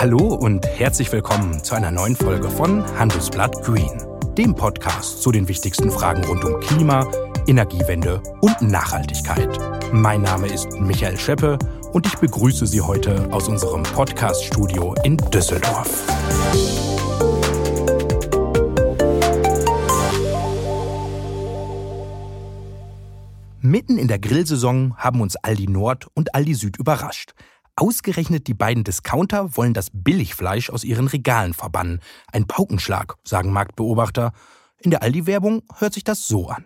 Hallo und herzlich willkommen zu einer neuen Folge von Handelsblatt Green, dem Podcast zu den wichtigsten Fragen rund um Klima, Energiewende und Nachhaltigkeit. Mein Name ist Michael Scheppe und ich begrüße Sie heute aus unserem Podcast-Studio in Düsseldorf. Mitten in der Grillsaison haben uns Aldi Nord und Aldi Süd überrascht. Ausgerechnet die beiden Discounter wollen das Billigfleisch aus ihren Regalen verbannen. Ein Paukenschlag, sagen Marktbeobachter. In der Aldi-Werbung hört sich das so an.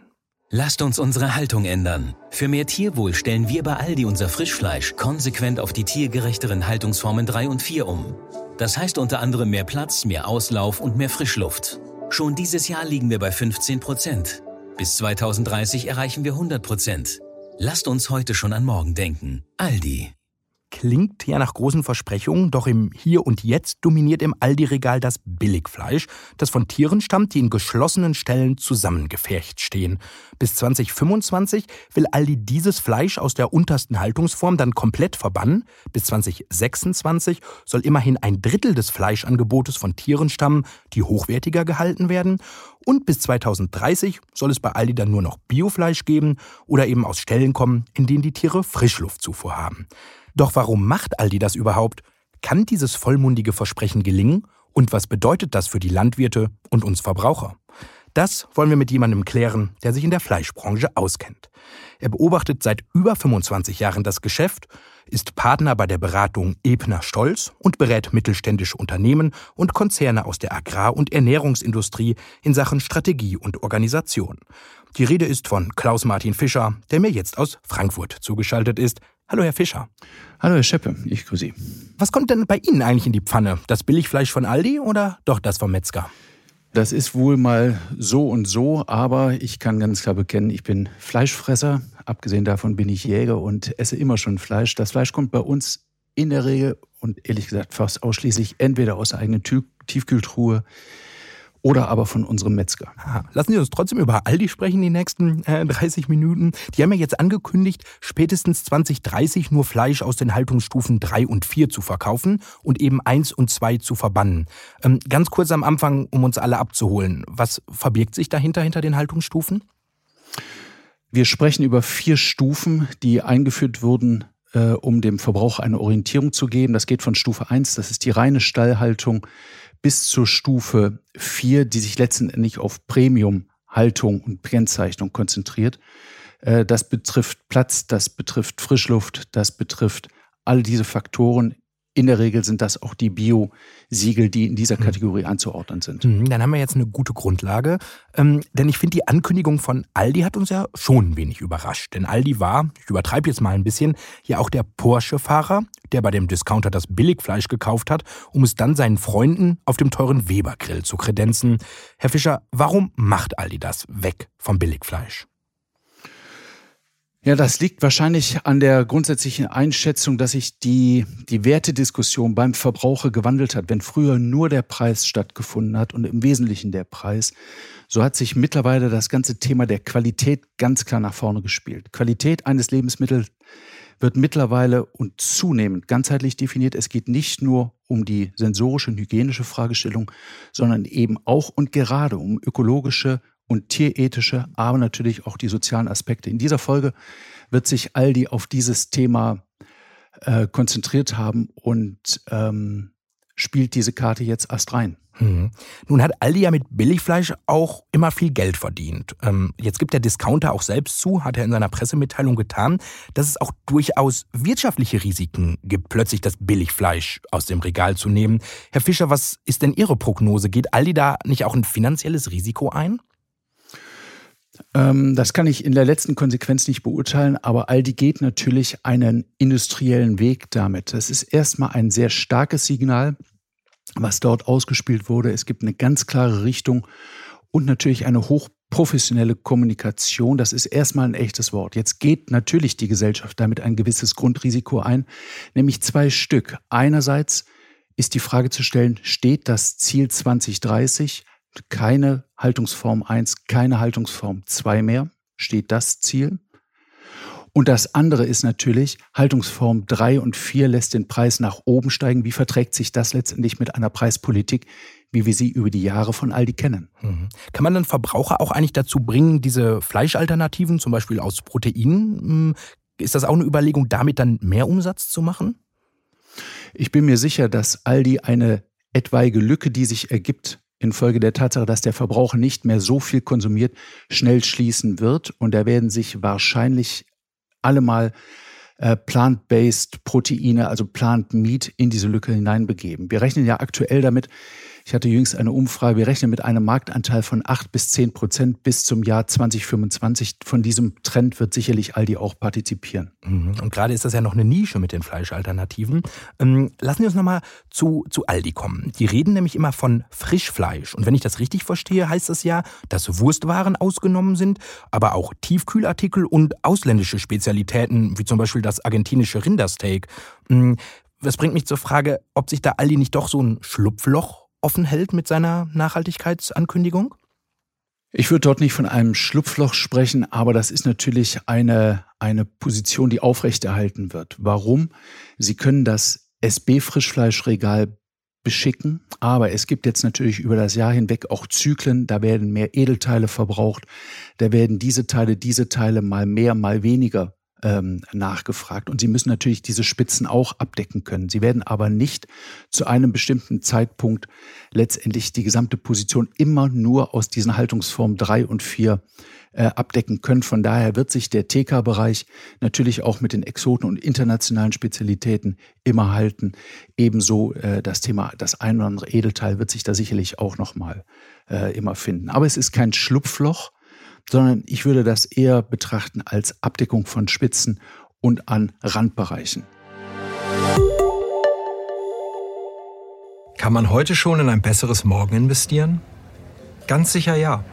Lasst uns unsere Haltung ändern. Für mehr Tierwohl stellen wir bei Aldi unser Frischfleisch konsequent auf die tiergerechteren Haltungsformen 3 und 4 um. Das heißt unter anderem mehr Platz, mehr Auslauf und mehr Frischluft. Schon dieses Jahr liegen wir bei 15 Prozent. Bis 2030 erreichen wir 100 Prozent. Lasst uns heute schon an morgen denken. Aldi. Klingt ja nach großen Versprechungen, doch im Hier und Jetzt dominiert im Aldi-Regal das Billigfleisch, das von Tieren stammt, die in geschlossenen Ställen zusammengefercht stehen. Bis 2025 will Aldi dieses Fleisch aus der untersten Haltungsform dann komplett verbannen. Bis 2026 soll immerhin ein Drittel des Fleischangebotes von Tieren stammen, die hochwertiger gehalten werden. Und bis 2030 soll es bei Aldi dann nur noch Biofleisch geben oder eben aus Stellen kommen, in denen die Tiere Frischluftzufuhr haben. Doch warum macht Aldi das überhaupt? Kann dieses vollmundige Versprechen gelingen? Und was bedeutet das für die Landwirte und uns Verbraucher? Das wollen wir mit jemandem klären, der sich in der Fleischbranche auskennt. Er beobachtet seit über 25 Jahren das Geschäft, ist Partner bei der Beratung Ebner Stolz und berät mittelständische Unternehmen und Konzerne aus der Agrar- und Ernährungsindustrie in Sachen Strategie und Organisation. Die Rede ist von Klaus Martin Fischer, der mir jetzt aus Frankfurt zugeschaltet ist. Hallo, Herr Fischer. Hallo, Herr Scheppe. Ich grüße Sie. Was kommt denn bei Ihnen eigentlich in die Pfanne? Das Billigfleisch von Aldi oder doch das vom Metzger? Das ist wohl mal so und so, aber ich kann ganz klar bekennen, ich bin Fleischfresser. Abgesehen davon bin ich Jäger und esse immer schon Fleisch. Das Fleisch kommt bei uns in der Regel und ehrlich gesagt fast ausschließlich entweder aus der eigenen Tiefkühltruhe, oder aber von unserem Metzger. Aha. Lassen Sie uns trotzdem über Aldi sprechen die nächsten äh, 30 Minuten. Die haben ja jetzt angekündigt, spätestens 2030 nur Fleisch aus den Haltungsstufen 3 und 4 zu verkaufen und eben 1 und 2 zu verbannen. Ähm, ganz kurz am Anfang, um uns alle abzuholen. Was verbirgt sich dahinter, hinter den Haltungsstufen? Wir sprechen über vier Stufen, die eingeführt wurden äh, um dem Verbraucher eine Orientierung zu geben. Das geht von Stufe 1, das ist die reine Stallhaltung, bis zur Stufe 4, die sich letztendlich auf Premium-Haltung und Kennzeichnung konzentriert. Äh, das betrifft Platz, das betrifft Frischluft, das betrifft all diese Faktoren in der Regel sind das auch die Bio-Siegel, die in dieser hm. Kategorie anzuordnen sind. Mhm, dann haben wir jetzt eine gute Grundlage. Ähm, denn ich finde, die Ankündigung von Aldi hat uns ja schon ein wenig überrascht. Denn Aldi war, ich übertreibe jetzt mal ein bisschen, ja auch der Porsche-Fahrer, der bei dem Discounter das Billigfleisch gekauft hat, um es dann seinen Freunden auf dem teuren Weber-Grill zu kredenzen. Herr Fischer, warum macht Aldi das weg vom Billigfleisch? Ja, das liegt wahrscheinlich an der grundsätzlichen Einschätzung, dass sich die, die Wertediskussion beim Verbraucher gewandelt hat. Wenn früher nur der Preis stattgefunden hat und im Wesentlichen der Preis, so hat sich mittlerweile das ganze Thema der Qualität ganz klar nach vorne gespielt. Qualität eines Lebensmittels wird mittlerweile und zunehmend ganzheitlich definiert. Es geht nicht nur um die sensorische und hygienische Fragestellung, sondern eben auch und gerade um ökologische und tierethische, aber natürlich auch die sozialen Aspekte. In dieser Folge wird sich Aldi auf dieses Thema äh, konzentriert haben und ähm, spielt diese Karte jetzt erst rein. Hm. Nun hat Aldi ja mit Billigfleisch auch immer viel Geld verdient. Ähm, jetzt gibt der Discounter auch selbst zu, hat er in seiner Pressemitteilung getan, dass es auch durchaus wirtschaftliche Risiken gibt, plötzlich das Billigfleisch aus dem Regal zu nehmen. Herr Fischer, was ist denn Ihre Prognose? Geht Aldi da nicht auch ein finanzielles Risiko ein? Ähm, das kann ich in der letzten Konsequenz nicht beurteilen, aber Aldi geht natürlich einen industriellen Weg damit. Das ist erstmal ein sehr starkes Signal, was dort ausgespielt wurde. Es gibt eine ganz klare Richtung und natürlich eine hochprofessionelle Kommunikation. Das ist erstmal ein echtes Wort. Jetzt geht natürlich die Gesellschaft damit ein gewisses Grundrisiko ein, nämlich zwei Stück. Einerseits ist die Frage zu stellen, steht das Ziel 2030 keine Haltungsform 1, keine Haltungsform 2 mehr, steht das Ziel. Und das andere ist natürlich, Haltungsform 3 und 4 lässt den Preis nach oben steigen. Wie verträgt sich das letztendlich mit einer Preispolitik, wie wir sie über die Jahre von Aldi kennen? Mhm. Kann man dann Verbraucher auch eigentlich dazu bringen, diese Fleischalternativen, zum Beispiel aus Proteinen, hm, ist das auch eine Überlegung, damit dann mehr Umsatz zu machen? Ich bin mir sicher, dass Aldi eine etwaige Lücke, die sich ergibt, infolge der Tatsache, dass der Verbraucher nicht mehr so viel konsumiert, schnell schließen wird. Und da werden sich wahrscheinlich alle mal äh, plant-based Proteine, also plant Meat, in diese Lücke hineinbegeben. Wir rechnen ja aktuell damit, ich hatte jüngst eine Umfrage, wir rechnen mit einem Marktanteil von acht bis zehn Prozent bis zum Jahr 2025. Von diesem Trend wird sicherlich Aldi auch partizipieren. Mhm. Und gerade ist das ja noch eine Nische mit den Fleischalternativen. Ähm, lassen wir uns nochmal zu, zu Aldi kommen. Die reden nämlich immer von Frischfleisch. Und wenn ich das richtig verstehe, heißt das ja, dass Wurstwaren ausgenommen sind, aber auch Tiefkühlartikel und ausländische Spezialitäten, wie zum Beispiel das argentinische Rindersteak. Mhm. Das bringt mich zur Frage, ob sich da Aldi nicht doch so ein Schlupfloch offen hält mit seiner Nachhaltigkeitsankündigung? Ich würde dort nicht von einem Schlupfloch sprechen, aber das ist natürlich eine, eine Position, die aufrechterhalten wird. Warum? Sie können das SB-Frischfleischregal beschicken, aber es gibt jetzt natürlich über das Jahr hinweg auch Zyklen, da werden mehr Edelteile verbraucht, da werden diese Teile, diese Teile mal mehr, mal weniger ähm, nachgefragt. Und sie müssen natürlich diese Spitzen auch abdecken können. Sie werden aber nicht zu einem bestimmten Zeitpunkt letztendlich die gesamte Position immer nur aus diesen Haltungsformen drei und vier äh, abdecken können. Von daher wird sich der TK-Bereich natürlich auch mit den Exoten und internationalen Spezialitäten immer halten. Ebenso äh, das Thema, das ein oder andere Edelteil wird sich da sicherlich auch nochmal äh, immer finden. Aber es ist kein Schlupfloch, sondern ich würde das eher betrachten als Abdeckung von Spitzen und an Randbereichen. Kann man heute schon in ein besseres Morgen investieren? Ganz sicher ja.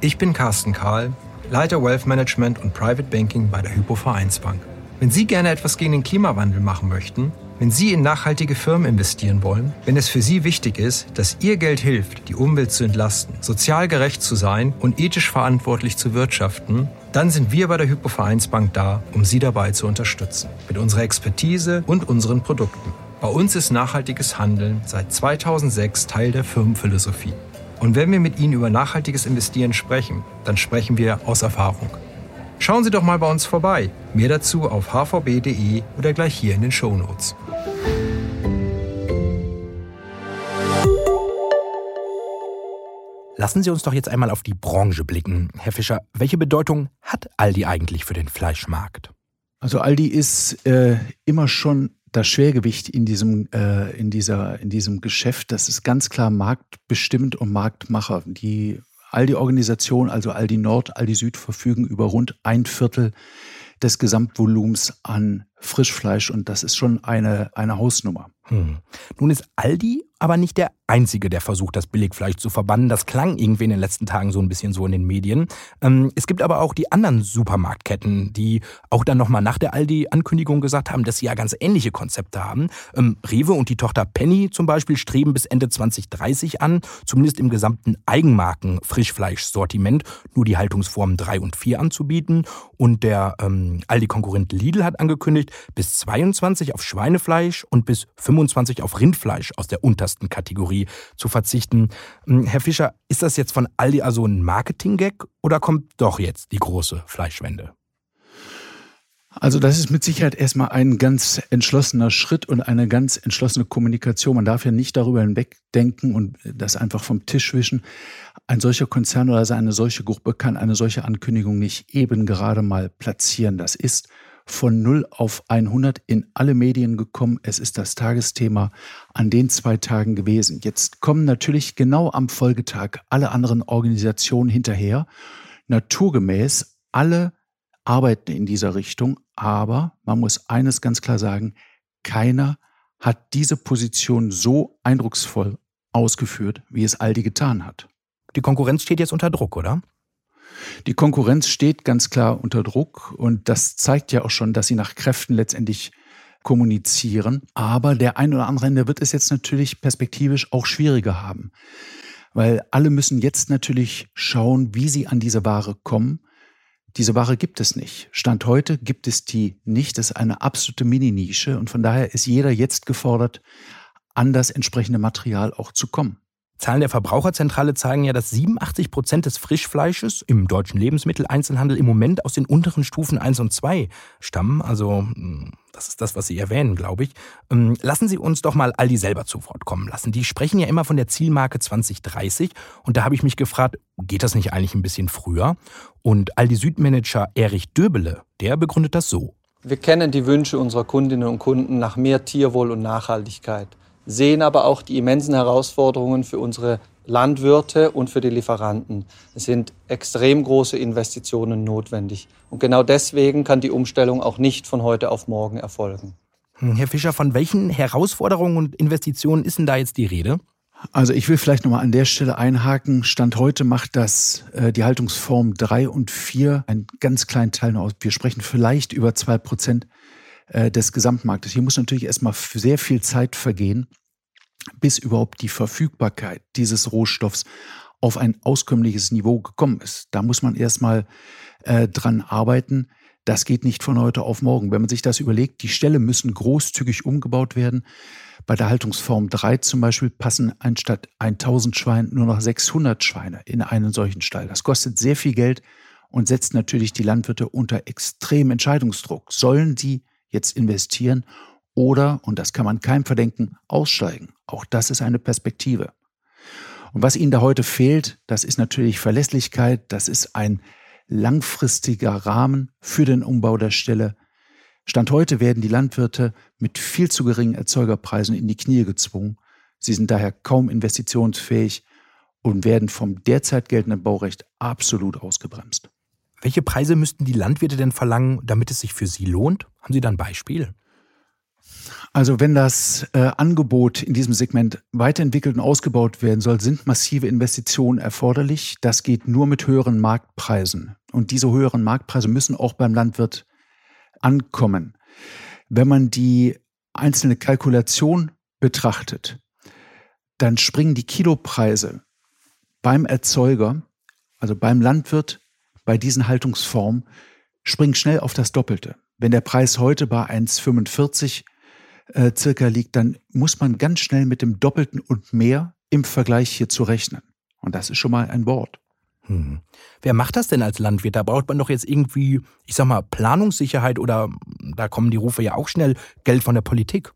Ich bin Carsten Kahl, Leiter Wealth Management und Private Banking bei der Hypo Vereinsbank. Wenn Sie gerne etwas gegen den Klimawandel machen möchten, wenn Sie in nachhaltige Firmen investieren wollen, wenn es für Sie wichtig ist, dass Ihr Geld hilft, die Umwelt zu entlasten, sozial gerecht zu sein und ethisch verantwortlich zu wirtschaften, dann sind wir bei der Hypo Vereinsbank da, um Sie dabei zu unterstützen. Mit unserer Expertise und unseren Produkten. Bei uns ist nachhaltiges Handeln seit 2006 Teil der Firmenphilosophie. Und wenn wir mit Ihnen über nachhaltiges Investieren sprechen, dann sprechen wir aus Erfahrung. Schauen Sie doch mal bei uns vorbei. Mehr dazu auf hvb.de oder gleich hier in den Show Notes. Lassen Sie uns doch jetzt einmal auf die Branche blicken. Herr Fischer, welche Bedeutung hat Aldi eigentlich für den Fleischmarkt? Also Aldi ist äh, immer schon das Schwergewicht in diesem, äh, in, dieser, in diesem Geschäft. Das ist ganz klar marktbestimmt und Marktmacher. Die Aldi-Organisation, also Aldi Nord, Aldi Süd, verfügen über rund ein Viertel des Gesamtvolumens an Frischfleisch und das ist schon eine, eine Hausnummer. Hm. Nun ist Aldi aber nicht der Einzige, der versucht, das Billigfleisch zu verbannen. Das klang irgendwie in den letzten Tagen so ein bisschen so in den Medien. Ähm, es gibt aber auch die anderen Supermarktketten, die auch dann nochmal nach der Aldi-Ankündigung gesagt haben, dass sie ja ganz ähnliche Konzepte haben. Ähm, Rewe und die Tochter Penny zum Beispiel streben bis Ende 2030 an, zumindest im gesamten Eigenmarken-Frischfleischsortiment nur die Haltungsformen 3 und 4 anzubieten. Und der ähm, Aldi-Konkurrent Lidl hat angekündigt, bis 22 auf Schweinefleisch und bis 25 auf Rindfleisch aus der untersten Kategorie zu verzichten. Hm, Herr Fischer, ist das jetzt von Aldi also ein Marketing-Gag oder kommt doch jetzt die große Fleischwende? Also das ist mit Sicherheit erstmal ein ganz entschlossener Schritt und eine ganz entschlossene Kommunikation. Man darf ja nicht darüber hinwegdenken und das einfach vom Tisch wischen. Ein solcher Konzern oder eine solche Gruppe kann eine solche Ankündigung nicht eben gerade mal platzieren. Das ist von 0 auf 100 in alle Medien gekommen. Es ist das Tagesthema an den zwei Tagen gewesen. Jetzt kommen natürlich genau am Folgetag alle anderen Organisationen hinterher. Naturgemäß alle arbeiten in dieser Richtung, aber man muss eines ganz klar sagen, keiner hat diese Position so eindrucksvoll ausgeführt, wie es Aldi getan hat. Die Konkurrenz steht jetzt unter Druck, oder? Die Konkurrenz steht ganz klar unter Druck und das zeigt ja auch schon, dass sie nach Kräften letztendlich kommunizieren. Aber der ein oder andere der wird es jetzt natürlich perspektivisch auch schwieriger haben, weil alle müssen jetzt natürlich schauen, wie sie an diese Ware kommen. Diese Ware gibt es nicht. Stand heute gibt es die nicht. Das ist eine absolute Mini-Nische und von daher ist jeder jetzt gefordert, an das entsprechende Material auch zu kommen. Zahlen der Verbraucherzentrale zeigen ja, dass 87 Prozent des Frischfleisches im deutschen Lebensmitteleinzelhandel im Moment aus den unteren Stufen 1 und 2 stammen. Also hm, das ist das, was Sie erwähnen, glaube ich. Ähm, lassen Sie uns doch mal Aldi selber zu Wort kommen lassen. Die sprechen ja immer von der Zielmarke 2030 und da habe ich mich gefragt, geht das nicht eigentlich ein bisschen früher? Und Aldi Südmanager Erich Döbele, der begründet das so. Wir kennen die Wünsche unserer Kundinnen und Kunden nach mehr Tierwohl und Nachhaltigkeit sehen aber auch die immensen Herausforderungen für unsere Landwirte und für die Lieferanten. Es sind extrem große Investitionen notwendig. Und genau deswegen kann die Umstellung auch nicht von heute auf morgen erfolgen. Hm, Herr Fischer, von welchen Herausforderungen und Investitionen ist denn da jetzt die Rede? Also ich will vielleicht nochmal an der Stelle einhaken. Stand heute macht das äh, die Haltungsform 3 und 4 einen ganz kleinen Teil aus. Wir sprechen vielleicht über 2 Prozent äh, des Gesamtmarktes. Hier muss natürlich erstmal sehr viel Zeit vergehen, bis überhaupt die Verfügbarkeit dieses Rohstoffs auf ein auskömmliches Niveau gekommen ist. Da muss man erstmal äh, dran arbeiten. Das geht nicht von heute auf morgen. Wenn man sich das überlegt, die Ställe müssen großzügig umgebaut werden. Bei der Haltungsform 3 zum Beispiel passen anstatt 1000 Schweine nur noch 600 Schweine in einen solchen Stall. Das kostet sehr viel Geld und setzt natürlich die Landwirte unter extremen Entscheidungsdruck. Sollen sie jetzt investieren oder, und das kann man keinem verdenken, aussteigen. Auch das ist eine Perspektive. Und was ihnen da heute fehlt, das ist natürlich Verlässlichkeit, das ist ein langfristiger Rahmen für den Umbau der Stelle. Stand heute werden die Landwirte mit viel zu geringen Erzeugerpreisen in die Knie gezwungen. Sie sind daher kaum investitionsfähig und werden vom derzeit geltenden Baurecht absolut ausgebremst. Welche Preise müssten die Landwirte denn verlangen, damit es sich für sie lohnt? Haben Sie da ein Beispiel? Also wenn das äh, Angebot in diesem Segment weiterentwickelt und ausgebaut werden soll, sind massive Investitionen erforderlich. Das geht nur mit höheren Marktpreisen. Und diese höheren Marktpreise müssen auch beim Landwirt ankommen. Wenn man die einzelne Kalkulation betrachtet, dann springen die Kilopreise beim Erzeuger, also beim Landwirt, bei diesen Haltungsformen springt schnell auf das Doppelte. Wenn der Preis heute bei 1,45 äh, circa liegt, dann muss man ganz schnell mit dem Doppelten und mehr im Vergleich hier zu rechnen. Und das ist schon mal ein Wort. Hm. Wer macht das denn als Landwirt? Da braucht man doch jetzt irgendwie, ich sag mal, Planungssicherheit oder da kommen die Rufe ja auch schnell, Geld von der Politik.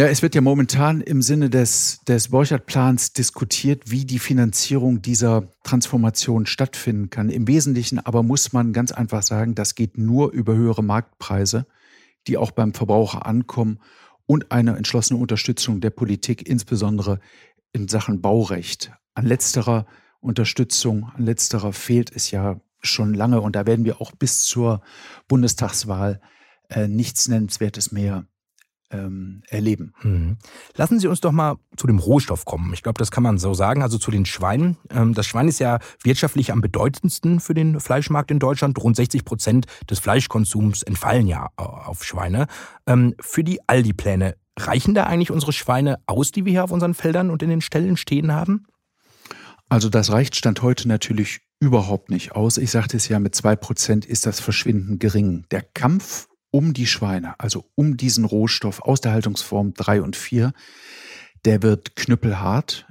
Ja, es wird ja momentan im Sinne des, des Borchardt-Plans diskutiert, wie die Finanzierung dieser Transformation stattfinden kann. Im Wesentlichen aber muss man ganz einfach sagen, das geht nur über höhere Marktpreise, die auch beim Verbraucher ankommen und eine entschlossene Unterstützung der Politik, insbesondere in Sachen Baurecht. An letzterer Unterstützung, an letzterer fehlt es ja schon lange und da werden wir auch bis zur Bundestagswahl äh, nichts Nennenswertes mehr ähm, erleben. Hm. Lassen Sie uns doch mal zu dem Rohstoff kommen. Ich glaube, das kann man so sagen. Also zu den Schweinen. Ähm, das Schwein ist ja wirtschaftlich am bedeutendsten für den Fleischmarkt in Deutschland. Rund 60 Prozent des Fleischkonsums entfallen ja äh, auf Schweine. Ähm, für die Aldi-Pläne reichen da eigentlich unsere Schweine aus, die wir hier auf unseren Feldern und in den Ställen stehen haben? Also das reicht Stand heute natürlich überhaupt nicht aus. Ich sagte es ja, mit zwei Prozent ist das verschwindend gering. Der Kampf um die Schweine, also um diesen Rohstoff aus der Haltungsform 3 und 4, der wird knüppelhart.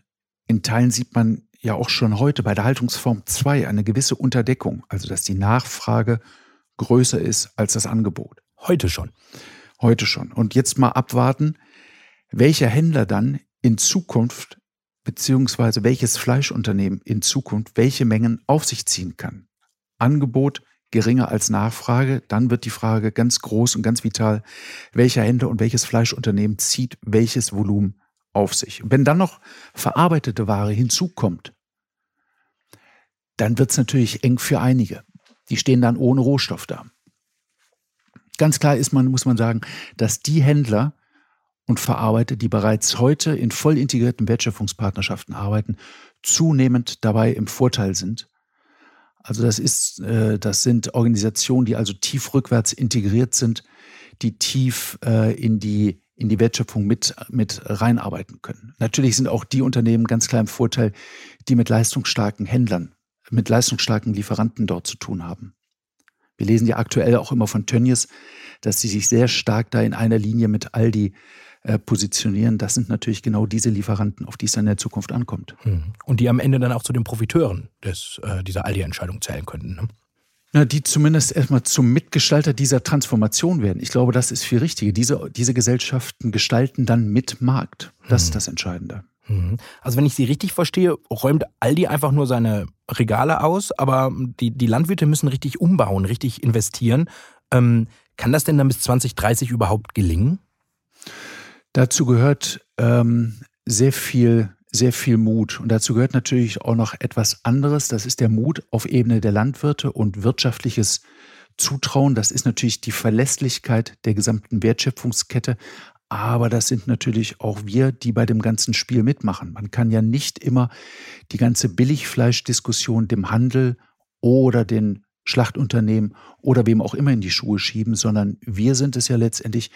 In Teilen sieht man ja auch schon heute bei der Haltungsform 2 eine gewisse Unterdeckung, also dass die Nachfrage größer ist als das Angebot. Heute schon. Heute schon. Und jetzt mal abwarten, welcher Händler dann in Zukunft, beziehungsweise welches Fleischunternehmen in Zukunft welche Mengen auf sich ziehen kann. Angebot geringer als Nachfrage, dann wird die Frage ganz groß und ganz vital, welcher Händler und welches Fleischunternehmen zieht welches Volumen auf sich. Und wenn dann noch verarbeitete Ware hinzukommt, dann wird es natürlich eng für einige. Die stehen dann ohne Rohstoff da. Ganz klar ist man, muss man sagen, dass die Händler und Verarbeiter, die bereits heute in voll integrierten Wertschöpfungspartnerschaften arbeiten, zunehmend dabei im Vorteil sind also das ist, äh, das sind Organisationen, die also tief rückwärts integriert sind, die tief äh, in die in die Wertschöpfung mit, mit reinarbeiten können. Natürlich sind auch die Unternehmen ganz klar im Vorteil, die mit leistungsstarken Händlern mit leistungsstarken Lieferanten dort zu tun haben. Wir lesen ja aktuell auch immer von Tönnies, dass sie sich sehr stark da in einer Linie mit Aldi äh, positionieren. Das sind natürlich genau diese Lieferanten, auf die es dann in der Zukunft ankommt. Hm. Und die am Ende dann auch zu den Profiteuren des, äh, dieser Aldi-Entscheidung zählen könnten. Ne? Na, die zumindest erstmal zum Mitgestalter dieser Transformation werden. Ich glaube, das ist viel richtiger. Diese, diese Gesellschaften gestalten dann mit Markt. Das hm. ist das Entscheidende. Mhm. Also wenn ich Sie richtig verstehe, räumt Aldi einfach nur seine Regale aus, aber die, die Landwirte müssen richtig umbauen, richtig investieren. Ähm, kann das denn dann bis 2030 überhaupt gelingen? Dazu gehört ähm, sehr viel sehr viel Mut. Und dazu gehört natürlich auch noch etwas anderes. Das ist der Mut auf Ebene der Landwirte und wirtschaftliches Zutrauen. Das ist natürlich die Verlässlichkeit der gesamten Wertschöpfungskette. Aber das sind natürlich auch wir, die bei dem ganzen Spiel mitmachen. Man kann ja nicht immer die ganze Billigfleischdiskussion dem Handel oder den Schlachtunternehmen oder wem auch immer in die Schuhe schieben, sondern wir sind es ja letztendlich,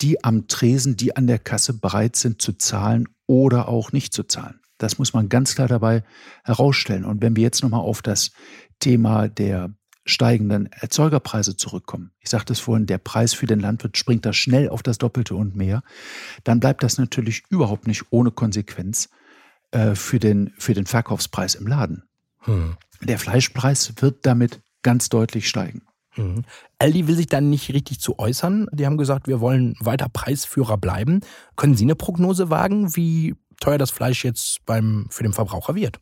die am Tresen, die an der Kasse bereit sind zu zahlen oder auch nicht zu zahlen. Das muss man ganz klar dabei herausstellen. Und wenn wir jetzt nochmal auf das Thema der steigenden Erzeugerpreise zurückkommen. Ich sagte es vorhin, der Preis für den Landwirt springt da schnell auf das Doppelte und mehr. Dann bleibt das natürlich überhaupt nicht ohne Konsequenz äh, für, den, für den Verkaufspreis im Laden. Hm. Der Fleischpreis wird damit ganz deutlich steigen. Mhm. Aldi will sich dann nicht richtig zu äußern. Die haben gesagt, wir wollen weiter Preisführer bleiben. Können Sie eine Prognose wagen, wie teuer das Fleisch jetzt beim, für den Verbraucher wird?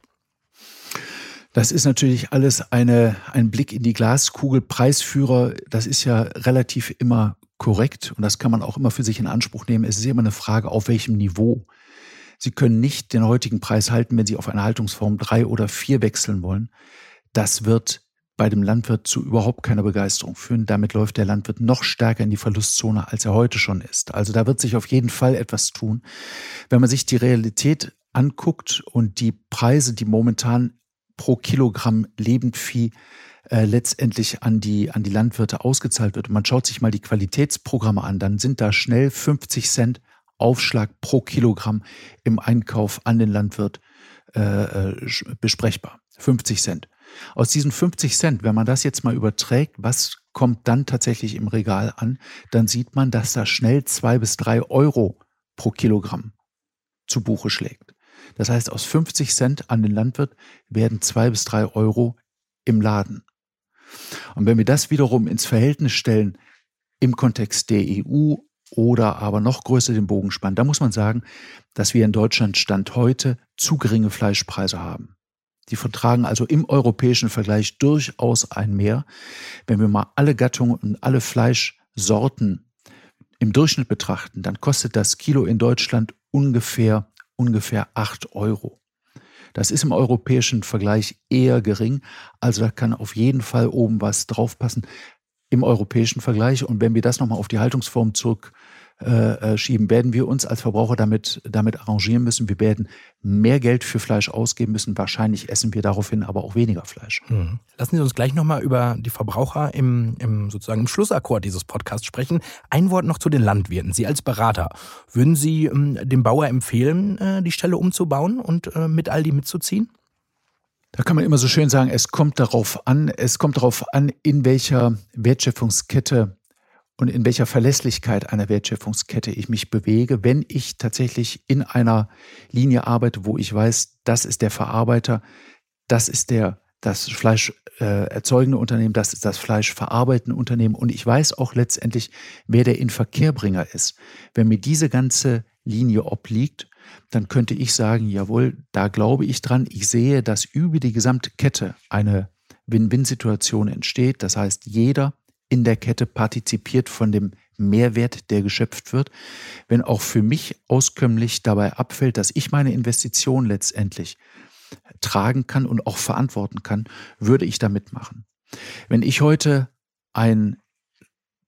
Das ist natürlich alles eine, ein Blick in die Glaskugel. Preisführer, das ist ja relativ immer korrekt und das kann man auch immer für sich in Anspruch nehmen. Es ist immer eine Frage, auf welchem Niveau. Sie können nicht den heutigen Preis halten, wenn Sie auf eine Haltungsform drei oder vier wechseln wollen. Das wird bei dem Landwirt zu überhaupt keiner Begeisterung führen. Damit läuft der Landwirt noch stärker in die Verlustzone, als er heute schon ist. Also da wird sich auf jeden Fall etwas tun. Wenn man sich die Realität anguckt und die Preise, die momentan pro Kilogramm Lebendvieh äh, letztendlich an die, an die Landwirte ausgezahlt wird. Und man schaut sich mal die Qualitätsprogramme an, dann sind da schnell 50 Cent Aufschlag pro Kilogramm im Einkauf an den Landwirt äh, äh besprechbar. 50 Cent. Aus diesen 50 Cent, wenn man das jetzt mal überträgt, was kommt dann tatsächlich im Regal an, dann sieht man, dass da schnell zwei bis drei Euro pro Kilogramm zu Buche schlägt. Das heißt, aus 50 Cent an den Landwirt werden zwei bis drei Euro im Laden. Und wenn wir das wiederum ins Verhältnis stellen im Kontext der EU oder aber noch größer den Bogen spannen, da muss man sagen, dass wir in Deutschland Stand heute zu geringe Fleischpreise haben. Die vertragen also im europäischen Vergleich durchaus ein Mehr. Wenn wir mal alle Gattungen und alle Fleischsorten im Durchschnitt betrachten, dann kostet das Kilo in Deutschland ungefähr ungefähr 8 Euro. Das ist im europäischen Vergleich eher gering. Also da kann auf jeden Fall oben was draufpassen im europäischen Vergleich. Und wenn wir das nochmal auf die Haltungsform zurück äh, äh, schieben, werden wir uns als Verbraucher damit, damit arrangieren müssen. Wir werden mehr Geld für Fleisch ausgeben müssen. Wahrscheinlich essen wir daraufhin aber auch weniger Fleisch. Mhm. Lassen Sie uns gleich nochmal über die Verbraucher im, im sozusagen im Schlussakkord dieses Podcasts sprechen. Ein Wort noch zu den Landwirten. Sie als Berater, würden Sie ähm, dem Bauer empfehlen, äh, die Stelle umzubauen und äh, mit Aldi mitzuziehen? Da kann man immer so schön sagen, es kommt darauf an, es kommt darauf an, in welcher Wertschöpfungskette und in welcher Verlässlichkeit einer Wertschöpfungskette ich mich bewege, wenn ich tatsächlich in einer Linie arbeite, wo ich weiß, das ist der Verarbeiter, das ist der das Fleisch äh, erzeugende Unternehmen, das ist das Fleisch verarbeitende Unternehmen und ich weiß auch letztendlich, wer der Inverkehrbringer ist. Wenn mir diese ganze Linie obliegt, dann könnte ich sagen, jawohl, da glaube ich dran. Ich sehe, dass über die gesamte Kette eine Win-Win-Situation entsteht. Das heißt, jeder in der Kette partizipiert von dem Mehrwert, der geschöpft wird, wenn auch für mich auskömmlich dabei abfällt, dass ich meine Investition letztendlich tragen kann und auch verantworten kann, würde ich da mitmachen. Wenn ich heute ein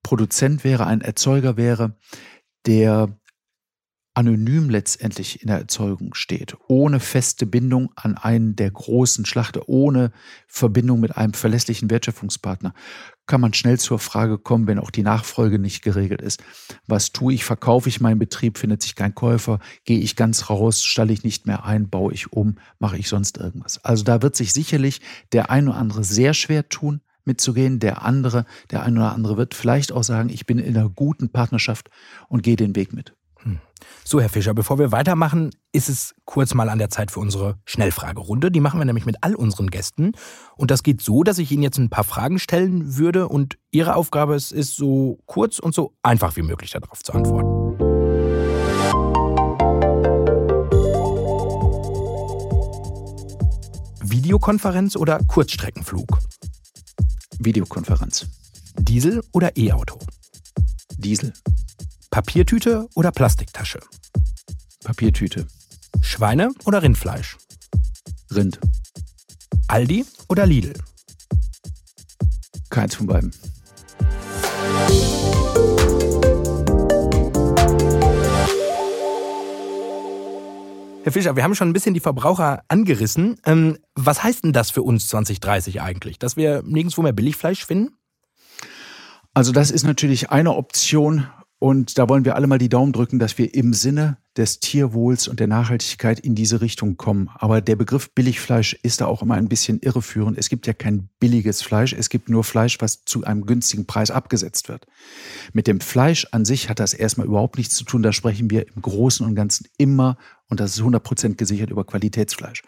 Produzent wäre, ein Erzeuger wäre, der anonym letztendlich in der Erzeugung steht, ohne feste Bindung an einen der großen Schlachter, ohne Verbindung mit einem verlässlichen Wertschöpfungspartner, kann man schnell zur Frage kommen, wenn auch die Nachfolge nicht geregelt ist. Was tue ich? Verkaufe ich meinen Betrieb? Findet sich kein Käufer? Gehe ich ganz raus? Stalle ich nicht mehr ein? Baue ich um? Mache ich sonst irgendwas? Also da wird sich sicherlich der ein oder andere sehr schwer tun, mitzugehen. Der andere, der ein oder andere wird vielleicht auch sagen, ich bin in einer guten Partnerschaft und gehe den Weg mit. Hm. So, Herr Fischer, bevor wir weitermachen, ist es kurz mal an der Zeit für unsere Schnellfragerunde. Die machen wir nämlich mit all unseren Gästen. Und das geht so, dass ich Ihnen jetzt ein paar Fragen stellen würde und Ihre Aufgabe ist, ist so kurz und so einfach wie möglich darauf zu antworten. Videokonferenz oder Kurzstreckenflug? Videokonferenz. Diesel oder E-Auto? Diesel. Papiertüte oder Plastiktasche? Papiertüte. Schweine oder Rindfleisch? Rind. Aldi oder Lidl? Keins von beiden. Herr Fischer, wir haben schon ein bisschen die Verbraucher angerissen. Ähm, was heißt denn das für uns 2030 eigentlich? Dass wir nirgendwo mehr Billigfleisch finden? Also das ist natürlich eine Option, und da wollen wir alle mal die Daumen drücken, dass wir im Sinne des Tierwohls und der Nachhaltigkeit in diese Richtung kommen. Aber der Begriff Billigfleisch ist da auch immer ein bisschen irreführend. Es gibt ja kein billiges Fleisch, es gibt nur Fleisch, was zu einem günstigen Preis abgesetzt wird. Mit dem Fleisch an sich hat das erstmal überhaupt nichts zu tun. Da sprechen wir im Großen und Ganzen immer, und das ist 100 Prozent gesichert, über Qualitätsfleisch.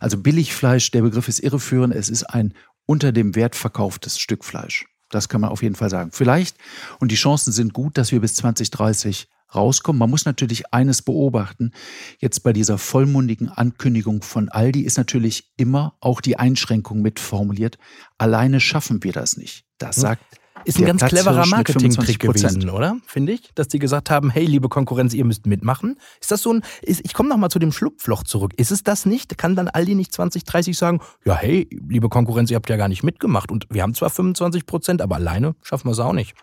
Also Billigfleisch, der Begriff ist irreführend. Es ist ein unter dem Wert verkauftes Stück Fleisch. Das kann man auf jeden Fall sagen. Vielleicht, und die Chancen sind gut, dass wir bis 2030 rauskommen. Man muss natürlich eines beobachten. Jetzt bei dieser vollmundigen Ankündigung von Aldi ist natürlich immer auch die Einschränkung mitformuliert. Alleine schaffen wir das nicht. Das hm. sagt ist ein ganz cleverer Marketing-Trick gewesen, oder? Finde ich, dass die gesagt haben, hey, liebe Konkurrenz, ihr müsst mitmachen. Ist das so ein, ist, ich komme nochmal zu dem Schlupfloch zurück. Ist es das nicht? Kann dann Aldi nicht 2030 sagen, ja, hey, liebe Konkurrenz, ihr habt ja gar nicht mitgemacht und wir haben zwar 25 Prozent, aber alleine schaffen wir es auch nicht.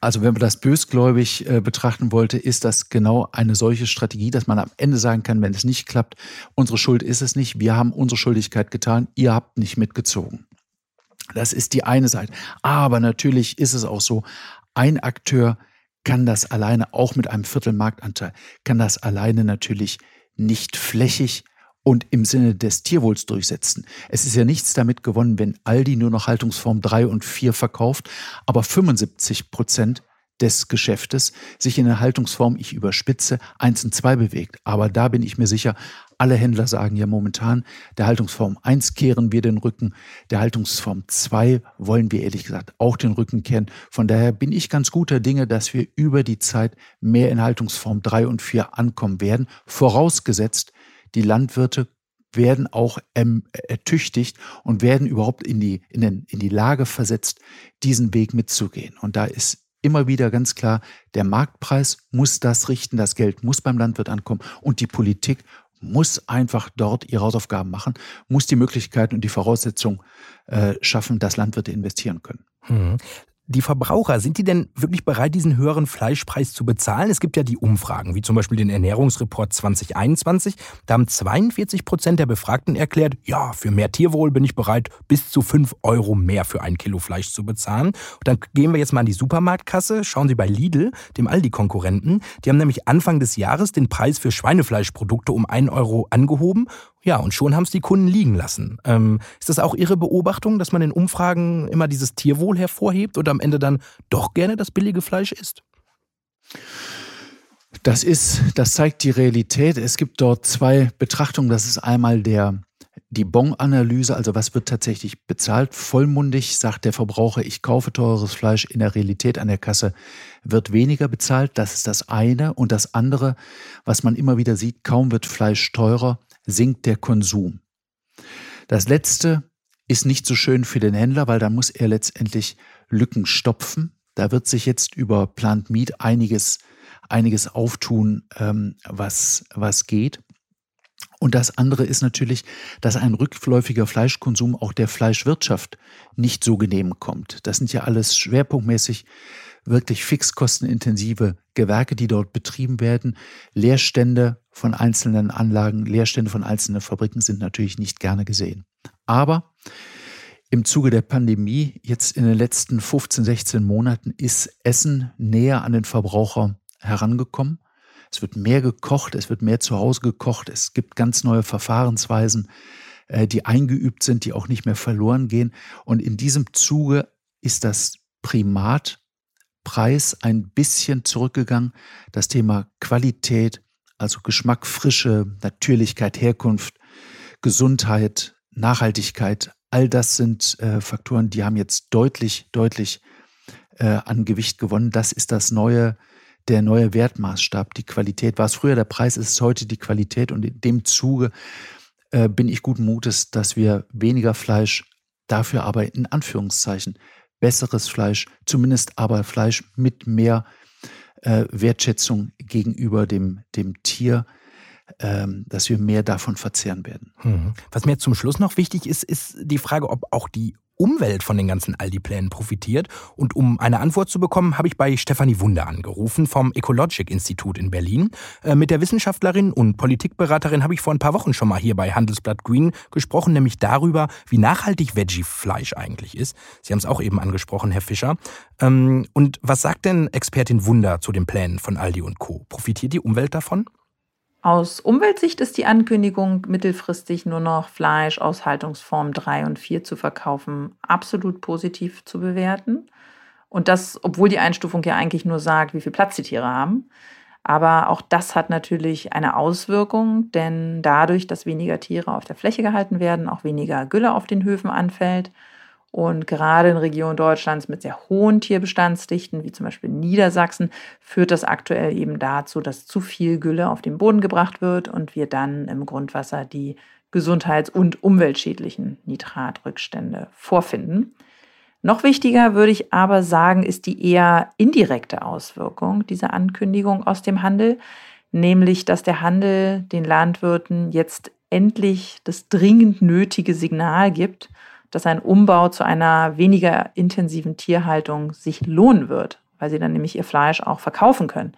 Also wenn man das bösgläubig äh, betrachten wollte, ist das genau eine solche Strategie, dass man am Ende sagen kann, wenn es nicht klappt, unsere Schuld ist es nicht, wir haben unsere Schuldigkeit getan, ihr habt nicht mitgezogen. Das ist die eine Seite. Aber natürlich ist es auch so, ein Akteur kann das alleine, auch mit einem Viertel Marktanteil, kann das alleine natürlich nicht flächig und im Sinne des Tierwohls durchsetzen. Es ist ja nichts damit gewonnen, wenn Aldi nur noch Haltungsform 3 und 4 verkauft, aber 75 Prozent des Geschäftes sich in der Haltungsform, ich überspitze, 1 und 2 bewegt. Aber da bin ich mir sicher, alle Händler sagen ja momentan, der Haltungsform 1 kehren wir den Rücken, der Haltungsform 2 wollen wir ehrlich gesagt auch den Rücken kehren. Von daher bin ich ganz guter Dinge, dass wir über die Zeit mehr in Haltungsform 3 und 4 ankommen werden, vorausgesetzt, die Landwirte werden auch ähm, ertüchtigt und werden überhaupt in die, in, den, in die Lage versetzt, diesen Weg mitzugehen. Und da ist immer wieder ganz klar, der Marktpreis muss das richten, das Geld muss beim Landwirt ankommen und die Politik muss einfach dort ihre Hausaufgaben machen, muss die Möglichkeiten und die Voraussetzungen äh, schaffen, dass Landwirte investieren können. Hm die Verbraucher, sind die denn wirklich bereit, diesen höheren Fleischpreis zu bezahlen? Es gibt ja die Umfragen, wie zum Beispiel den Ernährungsreport 2021. Da haben 42 Prozent der Befragten erklärt, ja, für mehr Tierwohl bin ich bereit, bis zu 5 Euro mehr für ein Kilo Fleisch zu bezahlen. Und dann gehen wir jetzt mal an die Supermarktkasse. Schauen Sie bei Lidl, dem Aldi-Konkurrenten. Die haben nämlich Anfang des Jahres den Preis für Schweinefleischprodukte um 1 Euro angehoben ja, und schon haben es die Kunden liegen lassen. Ähm, ist das auch Ihre Beobachtung, dass man in Umfragen immer dieses Tierwohl hervorhebt und am Ende dann doch gerne das billige Fleisch isst? Das ist, das zeigt die Realität. Es gibt dort zwei Betrachtungen. Das ist einmal der, die Bon-Analyse, also was wird tatsächlich bezahlt. Vollmundig sagt der Verbraucher, ich kaufe teures Fleisch. In der Realität an der Kasse wird weniger bezahlt. Das ist das eine. Und das andere, was man immer wieder sieht, kaum wird Fleisch teurer, sinkt der Konsum. Das letzte ist nicht so schön für den Händler, weil da muss er letztendlich Lücken stopfen. Da wird sich jetzt über Plant Meat einiges, einiges auftun, ähm, was, was geht. Und das andere ist natürlich, dass ein rückläufiger Fleischkonsum auch der Fleischwirtschaft nicht so genehm kommt. Das sind ja alles schwerpunktmäßig wirklich fixkostenintensive Gewerke, die dort betrieben werden. Leerstände von einzelnen Anlagen, Leerstände von einzelnen Fabriken sind natürlich nicht gerne gesehen. Aber im Zuge der Pandemie, jetzt in den letzten 15, 16 Monaten, ist Essen näher an den Verbraucher herangekommen. Es wird mehr gekocht, es wird mehr zu Hause gekocht, es gibt ganz neue Verfahrensweisen, äh, die eingeübt sind, die auch nicht mehr verloren gehen. Und in diesem Zuge ist das Primatpreis ein bisschen zurückgegangen. Das Thema Qualität, also Geschmack, Frische, Natürlichkeit, Herkunft, Gesundheit, Nachhaltigkeit, all das sind äh, Faktoren, die haben jetzt deutlich, deutlich äh, an Gewicht gewonnen. Das ist das neue, der neue Wertmaßstab. Die Qualität war es früher der Preis, ist es heute die Qualität. Und in dem Zuge äh, bin ich guten Mutes, dass wir weniger Fleisch, dafür aber in Anführungszeichen besseres Fleisch, zumindest aber Fleisch mit mehr äh, Wertschätzung gegenüber dem, dem Tier ähm, dass wir mehr davon verzehren werden. Mhm. Was mir zum Schluss noch wichtig ist, ist die Frage, ob auch die Umwelt von den ganzen Aldi-Plänen profitiert. Und um eine Antwort zu bekommen, habe ich bei Stefanie Wunder angerufen vom Ecologic-Institut in Berlin. Äh, mit der Wissenschaftlerin und Politikberaterin habe ich vor ein paar Wochen schon mal hier bei Handelsblatt Green gesprochen, nämlich darüber, wie nachhaltig Veggie-Fleisch eigentlich ist. Sie haben es auch eben angesprochen, Herr Fischer. Ähm, und was sagt denn Expertin Wunder zu den Plänen von Aldi und Co? Profitiert die Umwelt davon? Aus Umweltsicht ist die Ankündigung, mittelfristig nur noch Fleisch aus Haltungsform 3 und 4 zu verkaufen, absolut positiv zu bewerten. Und das, obwohl die Einstufung ja eigentlich nur sagt, wie viel Platz die Tiere haben. Aber auch das hat natürlich eine Auswirkung, denn dadurch, dass weniger Tiere auf der Fläche gehalten werden, auch weniger Gülle auf den Höfen anfällt und gerade in Regionen Deutschlands mit sehr hohen Tierbestandsdichten, wie zum Beispiel Niedersachsen, führt das aktuell eben dazu, dass zu viel Gülle auf den Boden gebracht wird und wir dann im Grundwasser die gesundheits- und umweltschädlichen Nitratrückstände vorfinden. Noch wichtiger würde ich aber sagen, ist die eher indirekte Auswirkung dieser Ankündigung aus dem Handel, nämlich dass der Handel den Landwirten jetzt endlich das dringend nötige Signal gibt, dass ein Umbau zu einer weniger intensiven Tierhaltung sich lohnen wird, weil sie dann nämlich ihr Fleisch auch verkaufen können.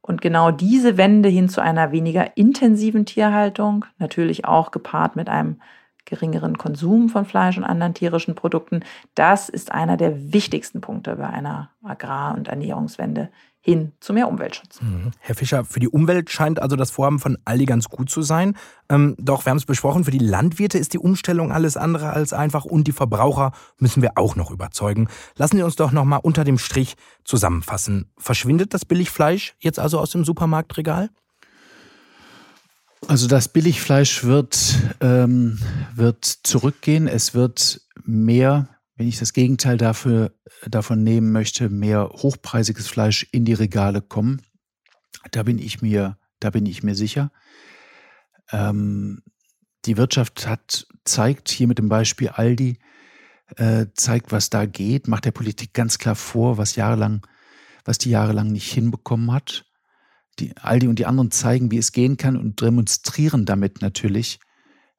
Und genau diese Wende hin zu einer weniger intensiven Tierhaltung, natürlich auch gepaart mit einem geringeren Konsum von Fleisch und anderen tierischen Produkten, das ist einer der wichtigsten Punkte bei einer Agrar- und Ernährungswende hin zu mehr Umweltschutz. Mhm. Herr Fischer, für die Umwelt scheint also das Vorhaben von Aldi ganz gut zu sein. Ähm, doch wir haben es besprochen, für die Landwirte ist die Umstellung alles andere als einfach und die Verbraucher müssen wir auch noch überzeugen. Lassen Sie uns doch noch mal unter dem Strich zusammenfassen. Verschwindet das Billigfleisch jetzt also aus dem Supermarktregal? Also das Billigfleisch wird, ähm, wird zurückgehen. Es wird mehr wenn ich das Gegenteil dafür, davon nehmen möchte, mehr hochpreisiges Fleisch in die Regale kommen. Da bin ich mir, da bin ich mir sicher. Ähm, die Wirtschaft hat, zeigt hier mit dem Beispiel Aldi, äh, zeigt, was da geht, macht der Politik ganz klar vor, was jahrelang, was die jahrelang nicht hinbekommen hat. Die Aldi und die anderen zeigen, wie es gehen kann und demonstrieren damit natürlich, äh,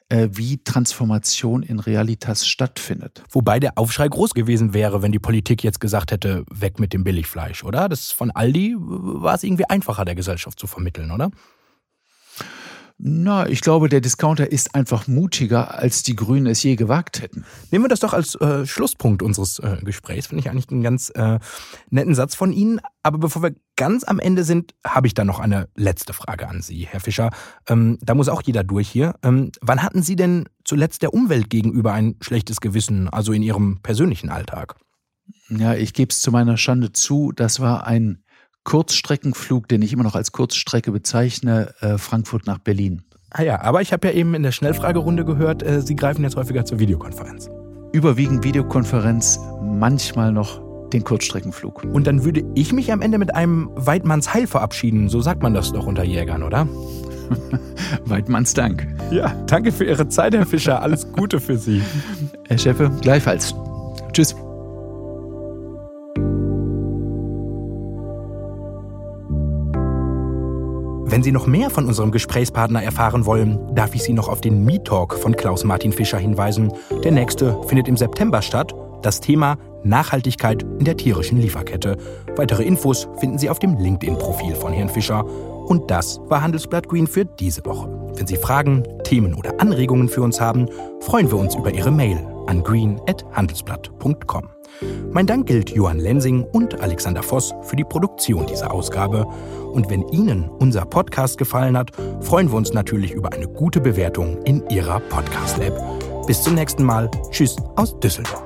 wie Transformation in Realitas stattfindet. Wobei der Aufschrei groß gewesen wäre, wenn die Politik jetzt gesagt hätte, weg mit dem Billigfleisch, oder? Das von Aldi war es irgendwie einfacher, der Gesellschaft zu vermitteln, oder? Na, ich glaube, der Discounter ist einfach mutiger, als die Grünen es je gewagt hätten. Nehmen wir das doch als äh, Schlusspunkt unseres äh, Gesprächs. Finde ich eigentlich einen ganz äh, netten Satz von Ihnen. Aber bevor wir ganz am Ende sind, habe ich da noch eine letzte Frage an Sie, Herr Fischer. Ähm, da muss auch jeder durch hier. Ähm, wann hatten Sie denn zuletzt der Umwelt gegenüber ein schlechtes Gewissen, also in Ihrem persönlichen Alltag? Ja, ich gebe es zu meiner Schande zu. Das war ein Kurzstreckenflug, den ich immer noch als Kurzstrecke bezeichne, äh, Frankfurt nach Berlin. Ah ja, aber ich habe ja eben in der Schnellfragerunde gehört, äh, Sie greifen jetzt häufiger zur Videokonferenz. Überwiegend Videokonferenz, manchmal noch den Kurzstreckenflug. Und dann würde ich mich am Ende mit einem Weidmanns Heil verabschieden. So sagt man das doch unter Jägern, oder? Weidmanns Dank. Ja, danke für Ihre Zeit, Herr Fischer. Alles Gute für Sie. Herr Schäfe, gleichfalls. Tschüss. Wenn Sie noch mehr von unserem Gesprächspartner erfahren wollen, darf ich Sie noch auf den Meet Talk von Klaus-Martin Fischer hinweisen. Der nächste findet im September statt. Das Thema Nachhaltigkeit in der tierischen Lieferkette. Weitere Infos finden Sie auf dem LinkedIn-Profil von Herrn Fischer. Und das war Handelsblatt Green für diese Woche. Wenn Sie Fragen, Themen oder Anregungen für uns haben, freuen wir uns über Ihre Mail an green.handelsblatt.com. Mein Dank gilt Johann Lensing und Alexander Voss für die Produktion dieser Ausgabe. Und wenn Ihnen unser Podcast gefallen hat, freuen wir uns natürlich über eine gute Bewertung in Ihrer Podcast-App. Bis zum nächsten Mal. Tschüss aus Düsseldorf.